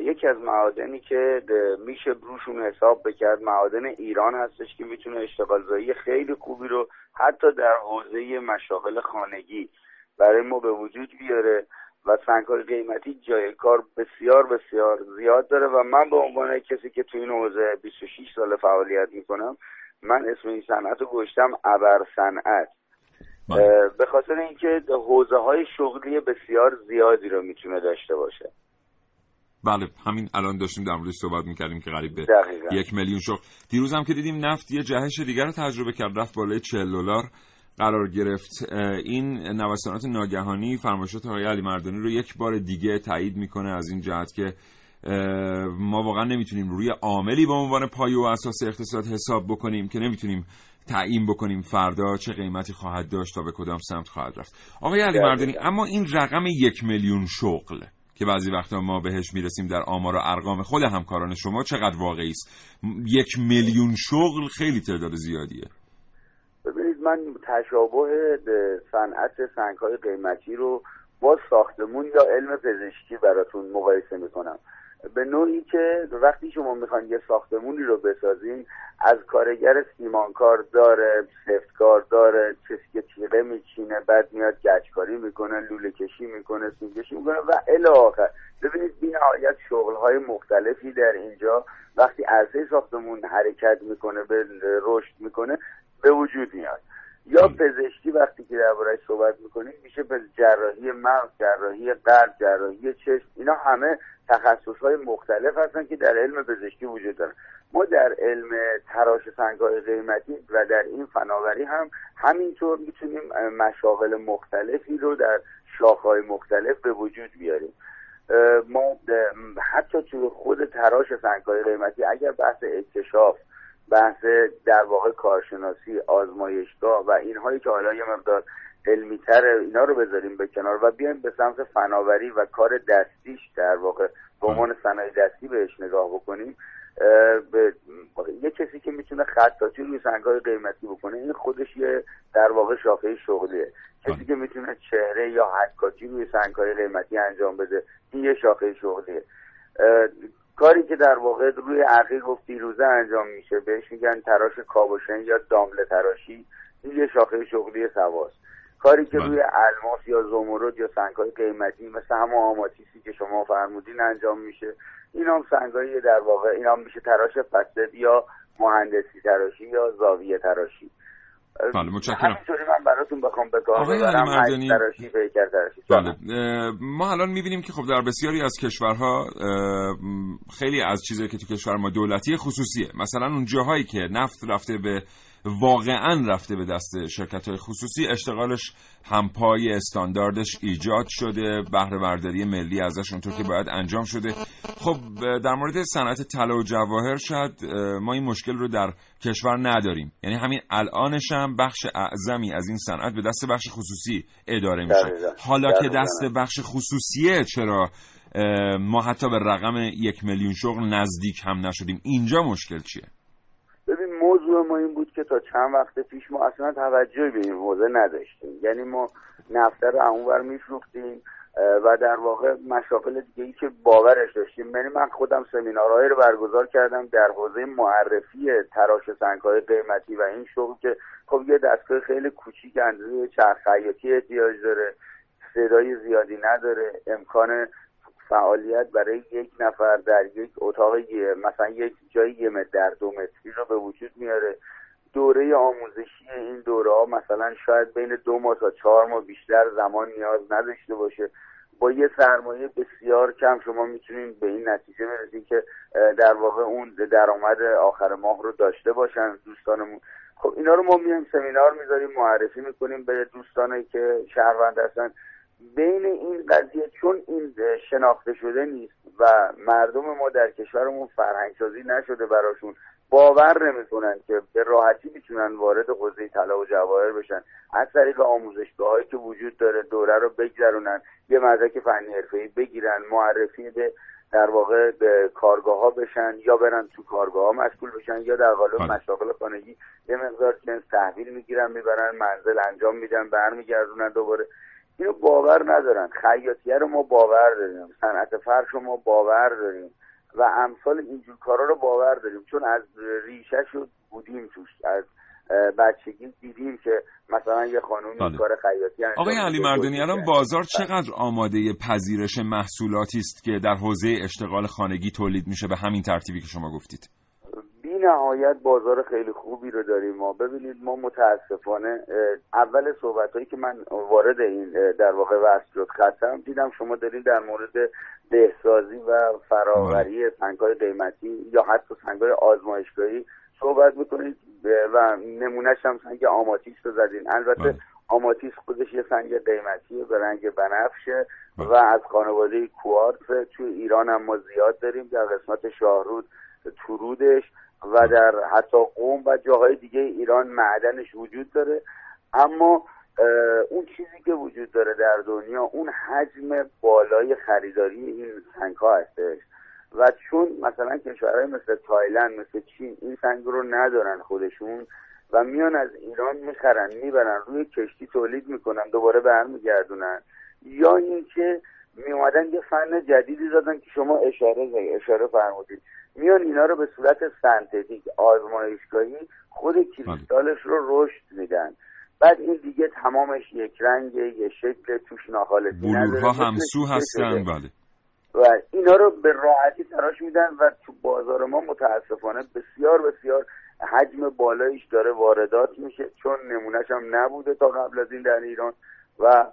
Speaker 13: یکی از معادنی که میشه بروشون حساب بکرد معادن ایران هستش که می‌تونه اشتغال زایی خیلی خوبی رو حتی در حوزه مشاغل خانگی برای ما به وجود بیاره. و سنگ های قیمتی جای کار بسیار بسیار زیاد داره و من به عنوان کسی که تو این حوزه 26 سال فعالیت می‌کنم من اسم این صنعت رو گذاشتم ابر صنعت. به خاطر اینکه حوزه های شغلی بسیار زیادی رو می‌تونه داشته باشه.
Speaker 2: بله همین الان داشتیم در موردش صحبت می‌کردیم که قریب به
Speaker 13: دقیقا.
Speaker 2: یک میلیون شغل. دیروز هم که دیدیم نفت یه جهش دیگر رو تجربه کرد رفت بالای 40 دلار. قرار گرفت. این نوسانات ناگهانی فرمایشات آقای علی مردانی رو یک بار دیگه تایید می‌کنه از این جهت که ما واقعا نمی‌تونیم روی عاملی به عنوان پایه و اساس اقتصاد حساب بکنیم که نمی‌تونیم تعیین بکنیم فردا چه قیمتی خواهد داشت تا به کدام سمت خواهد رفت. آقای علی مردانی اما این رقم یک میلیون شغل که بعضی وقتا ما بهش می‌رسیم در آمار و ارقام خود همکاران شما چقدر واقعی است؟ یک میلیون شغل خیلی تعداد زیادیه.
Speaker 13: من تشابه صنعت سنگ های قیمتی رو با ساختمون یا علم پزشکی براتون مقایسه می‌کنم. به نوعی که وقتی شما می‌خوان یه ساختمونی رو بسازین از کارگر سیمانکار داره سفتکار داره کسی که تیغه میچینه بعد میاد گچکاری می‌کنه لوله کشی می‌کنه سیم کشی می‌کنه و الی آخر. ببینید بی نهایت شغل های مختلفی در اینجا وقتی عرصه ساختمون حرکت می‌کنه به رشد می‌کنه به وجود میاد. یا پزشکی وقتی که دربارهش صحبت می‌کنیم میشه به جراحی مغز جراحی قلب جراحی چشم اینا همه تخصص های مختلف هستن که در علم پزشکی وجود دارن. ما در علم تراش سنگ های قیمتی و در این فناوری هم همینطور می‌تونیم مشاغل مختلفی رو در شاخهای مختلف به وجود بیاریم. ما حتی توی خود تراش سنگ های قیمتی اگر بحث اکتشاف بحث در واقع کارشناسی آزمایشگاه و اینهایی که حالا یه مقدار علمیتر اینا رو بذاریم به کنار و بیایم به سمت فناوری و کار دستیش در واقع به عنوان صنایع دستی بهش نگاه بکنیم. به یه کسی که می‌تونه خطاطی روی سنگهای قیمتی بکنه این خودش یه در واقع شاخه شغلیه. کسی که می‌تونه چهره یا حکاکی روی سنگهای قیمتی انجام بده این یه شاخه شغلیه. کاری که در واقع روی عقیق و فیروزه انجام میشه بهش میگن تراش کابوشن یا دامله تراشی این یه شاخه شغلی سواست کاری که روی الماس یا زمرد یا سنگهای قیمتی مثل همه آماتیسی که شما فرمودین انجام میشه. این هم سنگایی در واقع این هم میشه تراش فسد یا مهندسی تراشی یا زاویه تراشی.
Speaker 2: بله متشکرم.
Speaker 13: من براتون بخوام کار
Speaker 2: آقای علی مردانی- بله ما الان می‌بینیم که خب در بسیاری از کشورها خیلی از چیزایی که تو کشور ما دولتی خصوصیه. مثلا اون جاهایی که نفت رفته به واقعا رفته به دست شرکت های خصوصی. اشتغالش همپای استانداردش ایجاد شده بهره برداری ملی ازش اونطور که باید انجام شده. خب در مورد صنعت طلا و جواهر شاید اه، ما این مشکل رو در کشور نداریم. یعنی همین الانش هم بخش اعظمی از این صنعت به دست بخش خصوصی اداره میشه. حالا که. دست بخش خصوصیه چرا ما حتی به رقم یک میلیون شغل نزدیک هم نشدیم. اینجا مشکل چیه؟
Speaker 13: موضوع ما این بود که تا چند وقت پیش ما اصلا توجهی به این حوزه نداشتیم. یعنی ما نفته رو اونور میفروختیم و در واقع مشاغل دیگه ای که باورش داشتیم. یعنی من خودم سمینارهایی رو برگزار کردم در حوزه معرفی تراش سنگهای قیمتی و این شغل که خب یه دستگاه خیلی کوچیک اندازه چرخ خیاطی احتیاج داره صدای زیادی نداره امکان فعالیت برای یک نفر در یک اتاق مثلا یک جای یه متر در دو متری رو به وجود میاره. دوره آموزشی این دوره ها مثلا شاید بین دو ماه تا چهار ماه بیشتر زمان نیاز نداشته باشه. با یه سرمایه بسیار کم شما می‌تونید به این نتیجه برسید که در واقع اون درآمد آخر ماه رو داشته باشن دوستانمون. خب اینا رو ما میایم سمینار می‌ذاریم معرفی می‌کنیم به دوستانی که شهروند هستن. بین این قضیه چون این شناخته شده نیست و مردم ما در کشورمون فرهنگ سازی نشده براشون باور نمی‌کنن که به راحتی می‌تونن وارد حوزه طلا و جواهر بشن از طریق آموزشگاه هایی که وجود داره دوره رو بگذرونن یه مدرک فنی حرفه‌ای بگیرن معرفی به در واقع به کارگاه ها بشن یا برن تو کارگاه ها مشغول بشن یا در قالب
Speaker 2: بله.
Speaker 13: مشاغل خانگی یه مقدار جنس تحویل می‌گیرن می‌برن منزل انجام میدن برمیگردونن دوباره اینو باور ندارن. خیاطیه رو ما باور داریم. صنعت فرش رو ما باور داریم. و امثال اینجور کارا رو باور داریم. چون از ریشه شد بودیم توش. از بچگی دیدیم که مثلا یه خانومی
Speaker 2: بله.
Speaker 13: کار خیاطی انجام
Speaker 2: آقای علی
Speaker 13: توضیح
Speaker 2: الان. بازار چقدر آماده پذیرش محصولاتی است که در حوزه اشتغال خانگی تولید میشه به همین ترتیبی که شما گفتید؟
Speaker 13: نهایت بازار خیلی خوبی رو داریم ما. ببینید ما متاسفانه اول صحبت هایی که من وارد این در واقع وصل شد خطم دیدم شما دارین در مورد بهسازی و فراوری سنگهای قیمتی یا حتی سنگهای آزمایشگاهی صحبت می‌کنید و نمونهش هم سنگ آماتیس رو زدین. البته
Speaker 2: بله.
Speaker 13: آماتیس خودش یه سنگ قیمتیه به رنگ بنفشه و از خانواده کوارتز توی ایران هم ما زیاد داریم در قسمت شاهرود تورودش و در حتی قوم و جاهای دیگه ایران معدنش وجود داره. اما اون چیزی که وجود داره در دنیا اون حجم بالای خریداری این سنگ ها هستش. و چون مثلا کشورهای مثل تایلند مثل چین این سنگ رو ندارن خودشون و میان از ایران می‌خرن می‌برن روی کشتی تولید می‌کنن دوباره برمیگردونن. یا اینکه میومدن یه فن جدیدی دادن که شما اشاره اشاره فرمودید میان اینا رو به صورت سنتتیک آزمایشگاهی خود کریستالش رو رشد میدن. بعد این دیگه تمامش یک رنگ یه شکل توش ناخالصی
Speaker 2: بلورها همسو هستن. بله.
Speaker 13: و اینا رو به راحتی تراش میدن و تو بازار ما متاسفانه بسیار بسیار حجم بالایش داره واردات میشه چون نمونهش هم نبوده تا قبل از این در ایران. و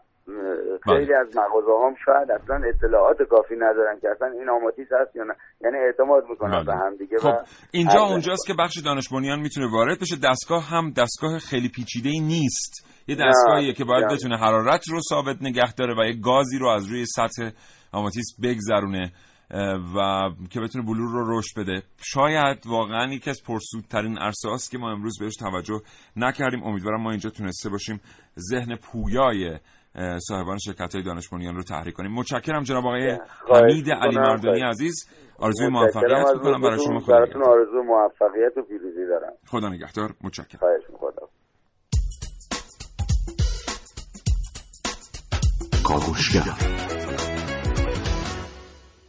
Speaker 13: خیلی از مغازه هم شاید اصلا اطلاعات کافی ندارن که اصلا این آماتیس هست یا نه. یعنی اعتماد می‌کنن به هم دیگه
Speaker 2: خب
Speaker 13: و
Speaker 2: اینجا اونجاست که بخش دانش بنیان می‌تونه وارد بشه. دستگاه هم دستگاه خیلی پیچیده ای نیست. یه دستگاهیه که باید
Speaker 13: نه.
Speaker 2: بتونه حرارت رو ثابت نگه داره و یه گازی رو از روی سطح آماتیس بگذرونه و که بتونه بلور رو رشد بده. شاید واقعا یکی از پرسودترین عرصه هاست که ما امروز بهش توجه نکردیم. امیدوارم ما اینجا تونسته باشیم ذهن پویای صاحبان شرکت های دانش بنیان رو تحریک کنیم. متشکرم جناب آقای حمید. علی مردانی عزیز. آرزوی موفقیت می‌کنم. برای. شما خدا
Speaker 13: براتون. آرزو موفقیت و پیروزی دارم.
Speaker 2: خدا نگهدار. متشکرم.
Speaker 13: خواهش می‌کنم.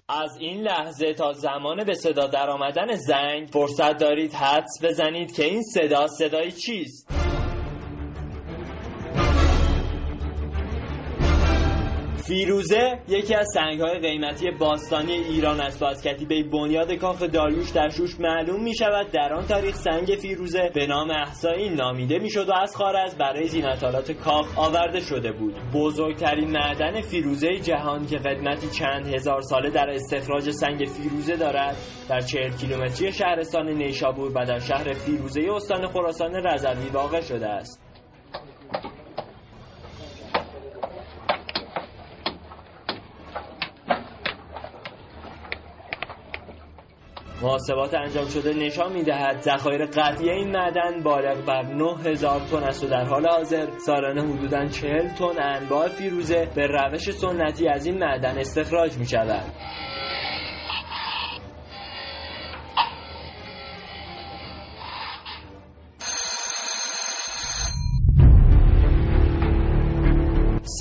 Speaker 14: از این لحظه تا زمان به صدا در آمدن زنگ فرصت دارید حدس بزنید که این صدا صدای چیست؟ فیروزه یکی از سنگهای قیمتی باستانی ایران است و از کتیبه بنیاد کاخ داریوش در شوش معلوم می شود در آن تاریخ سنگ فیروزه به نام احسایی نامیده می شد و از خارز برای زینتالات کاخ آورده شده بود. بزرگترین معدن فیروزه جهان که قدمتی چند هزار ساله در استخراج سنگ فیروزه دارد در چهل کیلومتری شهرستان نیشابور و در شهر فیروزه استان خراسان رضوی واقع شده است. محاسبات انجام شده نشان می‌دهد ذخایر قطعی این معدن بالغ بر 9000 تن است و در حال حاضر سالانه حدوداً 40 تن انواع فیروزه به روش سنتی از این معدن استخراج می شود.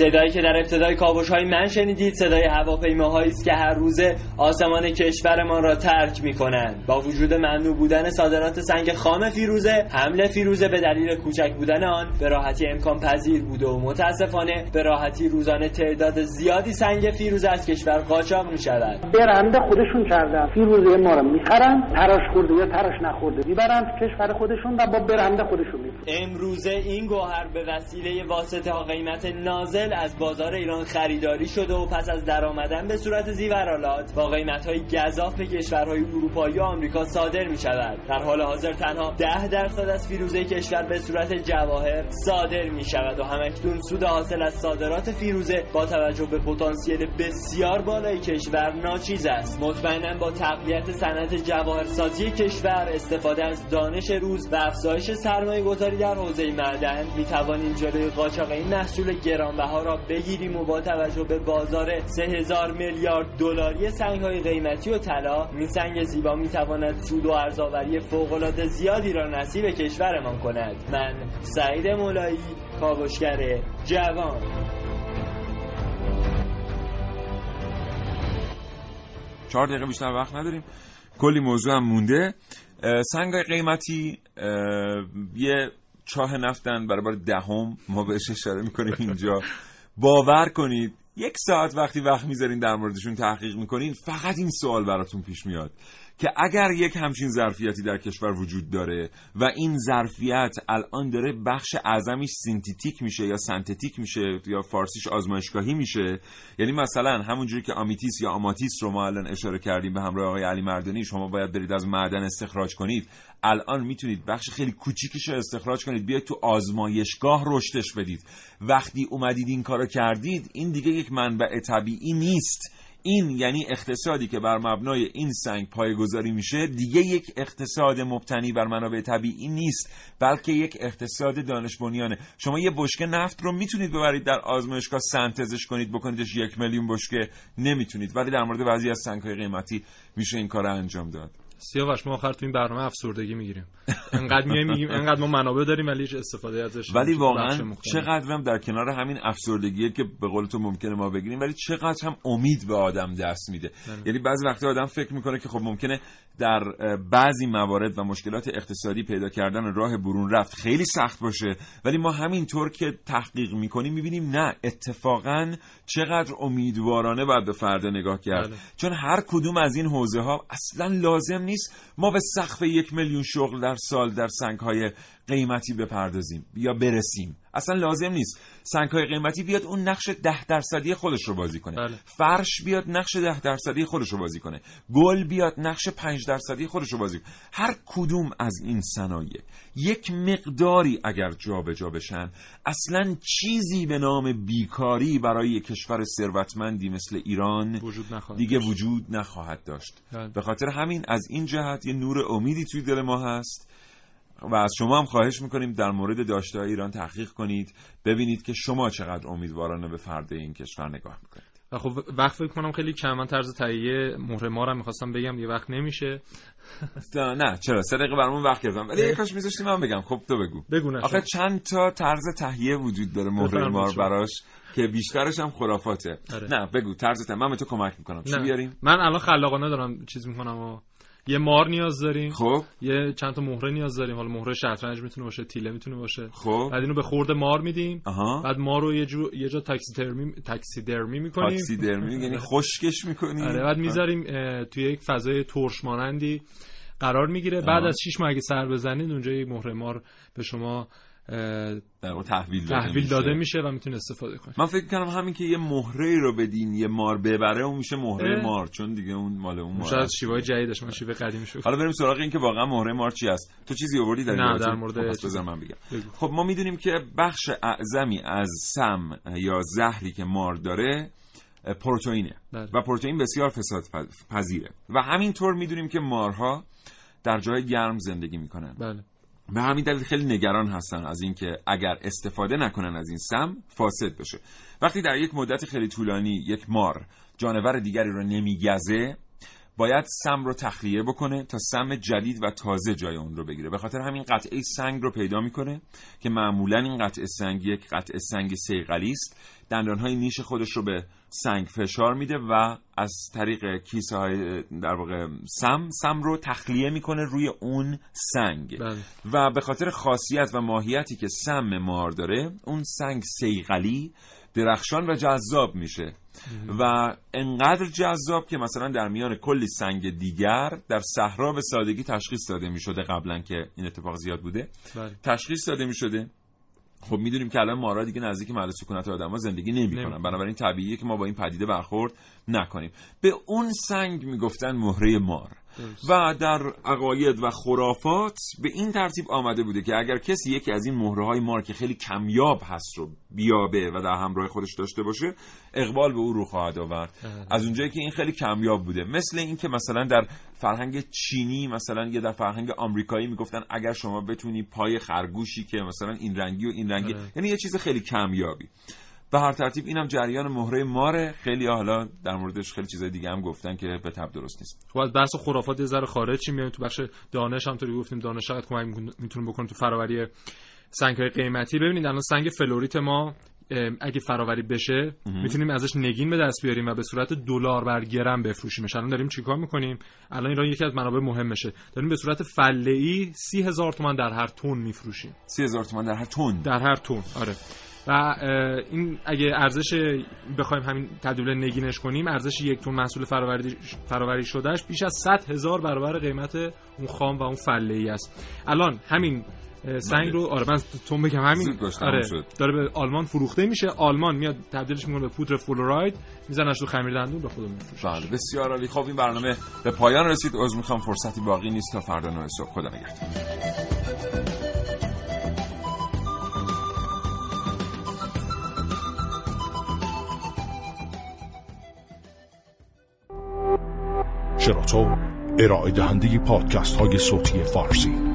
Speaker 14: صدایی که در ابتدای کاوش های من شنیدید صدای هواپیماهایی است که هر روزه آسمان کشورمان را ترک می کنند با وجود ممنوع بودن صادرات سنگ خام فیروزه حمل فیروزه به دلیل کوچک بودن آن به راحتی امکان پذیر بوده و متاسفانه به راحتی روزانه تعداد زیادی سنگ فیروزه از کشور قاچاق می شود
Speaker 15: برنده خودشون کردن فیروزه ما رو می‌خرن تراش خورده یا تراش نخورده می‌برن کشور خودشون و با برنده خودشون میفروشن
Speaker 14: امروزه این گوهر به وسیله واسطه ها قیمت نازل از بازار ایران خریداری شده و پس از درآمدن به صورت زیورالات با قیمت های گذاف به کشورهای اروپایی و آمریکا صادر می شود در حال حاضر تنها ده درصد از فیروزه کشور به صورت جواهر صادر می شود و همکنون سود حاصل از صادرات فیروزه با توجه به پتانسیل بسیار بالای کشور ناچیز است. مطمئنا با تقویت صنعت جواهرسازی کشور استفاده از دانش روز و افزایش سرمایه گذاری در حوزه معدن می توانیم جلوی قاچاق این محصول گرانبها را بگیریم و با توجه به بازار 3000 میلیارد دلاری سنگ های قیمتی و طلا این سنگ زیبا می تواند سود و ارزآوری فوق العاده زیادی را نصیب کشورمان کند. من سعید مولایی کاوشگر جوان.
Speaker 2: چهار دقیقه بیشتر وقت نداریم. کلی موضوع هم مونده. سنگ قیمتی یه چاه نفتن برای بار دهم. ما بهش اشاره می‌کنیم اینجا. باور کنید یک ساعت وقتی وقت می‌ذارین در موردشون تحقیق می‌کنین فقط این سوال براتون پیش میاد. که اگر یک همچین ظرفیتی در کشور وجود داره و این ظرفیت الان داره بخش اعظمیش synthetic میشه یا سنتتیک میشه یا فارسیش آزمایشگاهی میشه یعنی مثلا همونجوری که آمیتیس یا آماتیس رو ما الان اشاره کردیم به همراه آقای علی مردانی شما باید برید از معدن استخراج کنید. الان می‌تونید بخش خیلی کوچیکش رو استخراج کنید بیاید تو آزمایشگاه رشدش بدید. وقتی اومدید این کارو کردید این دیگه یک منبع طبیعی نیست. این یعنی اقتصادی که بر مبنای این سنگ پایگذاری میشه دیگه یک اقتصاد مبتنی بر منابع طبیعی نیست بلکه یک اقتصاد دانش بنیانه شما یه بشکه نفت رو می‌تونید ببرید در آزمایشگاه سنتزش کنید بکنیدش یک میلیون بشکه نمی‌تونید. ولی در مورد بعضی از سنگ های قیمتی میشه این کار انجام داد.
Speaker 5: سیاوش ما آخر تو این برنامه افسردگی می‌گیریم انقدر میایم میگیم انقدر ما منابع داریم ولی هیچ استفاده ازش
Speaker 2: ولی واقعا
Speaker 5: مختلف.
Speaker 2: چقدرم در کنار همین افسردگیه که به قول تو ممکنه ما بگیریم ولی چقدر هم امید به آدم دست میده یعنی بعضی وقتا آدم فکر می‌کنه که خب ممکنه در بعضی موارد و مشکلات اقتصادی پیدا کردن راه برون رفت خیلی سخت باشه ولی ما همینطور که تحقیق می‌کنیم می‌بینیم نه اتفاقا چقدر امیدوارانه باید به فردا نگاه کرد
Speaker 5: بله.
Speaker 2: چون هر کدوم از این حوزه ها اصلا لازم نیست ما به سقف یک میلیون شغل در سال در سنگ های قیمتی بپردازیم یا برسیم. اصلا لازم نیست سنگ های قیمتی بیاد اون نقش ده درصدی خودش رو بازی کنه
Speaker 5: بله.
Speaker 2: فرش بیاد نقش ده درصدی خودش رو بازی کنه گل بیاد نقش پنج درصدی خودش رو بازی کنه هر کدوم از این صنایع یک مقداری اگر جابجا بشن اصلا چیزی به نام بیکاری برای کشور ثروتمندی مثل ایران
Speaker 5: وجود نخواهد
Speaker 2: دیگه
Speaker 5: داشت.
Speaker 2: وجود نخواهد داشت
Speaker 5: بله.
Speaker 2: به خاطر همین از این جهت یه نور امیدی توی دل ما هست و از شما هم خواهش می‌کنیم در مورد داشته ایران تحقیق کنید ببینید که شما چقدر امیدوارانه به فرده این کشور نگاه می‌کنید.
Speaker 5: و خب وقت فکر کنم خیلی کم من طرز تهیه مهر مار هم می‌خواستم بگم یه وقت نمیشه.
Speaker 2: نه چرا؟ سه دقیقه برامون وقت گذارم ولی یه کاش میذاشتی من بگم. خب تو بگو.
Speaker 5: بگو
Speaker 2: آخه چند تا طرز تهیه وجود داره مهر مار براش که بیشترش هم خرافاته.
Speaker 5: آره.
Speaker 2: نه بگو. طرز من به تو کمک می‌کنم. چی بیاریم؟
Speaker 5: من الان خلاقانه دارم چیز می‌کنم و یه مار نیاز داریم.
Speaker 2: خب.
Speaker 5: یه چند تا مهره نیاز داریم. حالا مهره شطرنج می‌تونه باشه تیله می‌تونه باشه.
Speaker 2: خب.
Speaker 5: بعد اینو به خورد مار میدیم.
Speaker 2: آها.
Speaker 5: بعد مار رو یه جو یه جا تاکسی درمی تاکسی درمی می‌کنیم.
Speaker 2: تاکسی درمی یعنی خشکش می‌کنیم.
Speaker 5: آره بعد می‌ذاریم توی یک فضای ترش مانندی قرار می‌گیره. بعد از 6 ماه اگه سر بزنید اونجا یه مهره مار به شما
Speaker 2: در تحویل داده,
Speaker 5: تحویل داده میشه. و می‌تونه استفاده کنید
Speaker 2: من فکر کنم همین که یه مهره رو بدین یه مار ببره اون میشه مهره مار چون دیگه اون مال اون مار
Speaker 5: شاید شیوه جدیدش من شیوه قدیمی شد.
Speaker 2: حالا بریم سراغ این که واقعا مهره مار چی است. تو چیزی آوردی در
Speaker 5: نه در مورد
Speaker 2: خب من بگم. خب ما می‌دونیم که بخش اعظمی از سم یا زهری که مار داره پروتئینه.
Speaker 5: بله.
Speaker 2: و پروتئین بسیار فساد پذیره. و همینطور می‌دونیم که مارها در جای گرم زندگی می‌کنن.
Speaker 5: بله.
Speaker 2: به همین دلیل خیلی نگران هستن از اینکه اگر استفاده نکنن از این سم فاسد بشه. وقتی در یک مدت خیلی طولانی یک مار جانور دیگری رو نمیگزه باید سم رو تخلیه بکنه تا سم جدید و تازه جای اون رو بگیره. به خاطر همین قطعه سنگ رو پیدا می‌کنه که معمولا این قطعه سنگ یک قطعه سنگ سیغلی است. دندانهای نیش خودش رو به سنگ فشار میده و از طریق کیسه های در واقع سم سم رو تخلیه می‌کنه روی اون سنگ
Speaker 5: بله.
Speaker 2: و به خاطر خاصیت و ماهیتی که سم مار داره اون سنگ سیغلی درخشان و جذاب میشه و انقدر جذاب که مثلا در میان کلی سنگ دیگر در صحرا به سادگی تشخیص داده می شده قبلا که این اتفاق زیاد بوده
Speaker 5: بله.
Speaker 2: تشخیص داده می شده خب می‌دونیم که الان مارا دیگه نزدیک محل سکونت آدم‌ها زندگی نمی‌کنن. بنابراین طبیعیه که ما با این پدیده برخورد نکنیم. به اون سنگ می‌گفتن مهره مار. و در عقاید و خرافات به این ترتیب آمده بوده که اگر کسی یکی از این مهره های مار که خیلی کمیاب هست رو بیابه و در همراه خودش داشته باشه اقبال به او رو خواهد آورد. از اونجایی که این خیلی کمیاب بوده. مثل این که مثلا در فرهنگ چینی مثلا یه در فرهنگ آمریکایی می‌گفتن اگر شما بتونی پای خرگوشی که مثلا این رنگی و این رنگی یعنی یه چیز خیلی کمیابی. به هر ترتیب اینم جریان مهره ماره. خیلی حالا در موردش خیلی چیزای دیگه هم گفتن که بالطبع درست نیست.
Speaker 5: خب از بحث خرافات یه ذره خارج شیم تو بخش دانش هم طوری گفتیم. دانش شاید کمک می‌تونه بکنه تو فراوری سنگ های قیمتی. ببینید الان سنگ فلوریت ما اگه فراوری بشه می‌تونیم ازش نگین به دست بیاریم و به صورت دلار بر گرم بفروشیمش. الان داریم چیکار می‌کنیم؟ الان ایران یکی از منابع مهمشه. داریم به صورت فله ای سی هزار تومان در هر تن میفروشیم.
Speaker 2: سی هزار تومان در هر تن.
Speaker 5: در هر تن. آره. و این اگه ارزش بخوایم همین تبدیل نگینش کنیم ارزش یک تون محصول فراوری فراوری شدهش بیش از 100 هزار برابر قیمت اون خام و اون فله ای است. الان همین سنگ رو آره من تو بگم همین آره داره به آلمان فروخته میشه. آلمان میاد تبدیلش می‌کنه به پودر فلوراید میزنش تو خمیر دندون به خودمون میفروشه.
Speaker 2: بله بسیار عالی. خب این برنامه به پایان رسید. عذر می‌خوام فرصتی باقی نیست تا فردا 9 صبح. خدا نگهدار.
Speaker 1: شراطو ارائه دهنده پادکست های صوتی فارسی.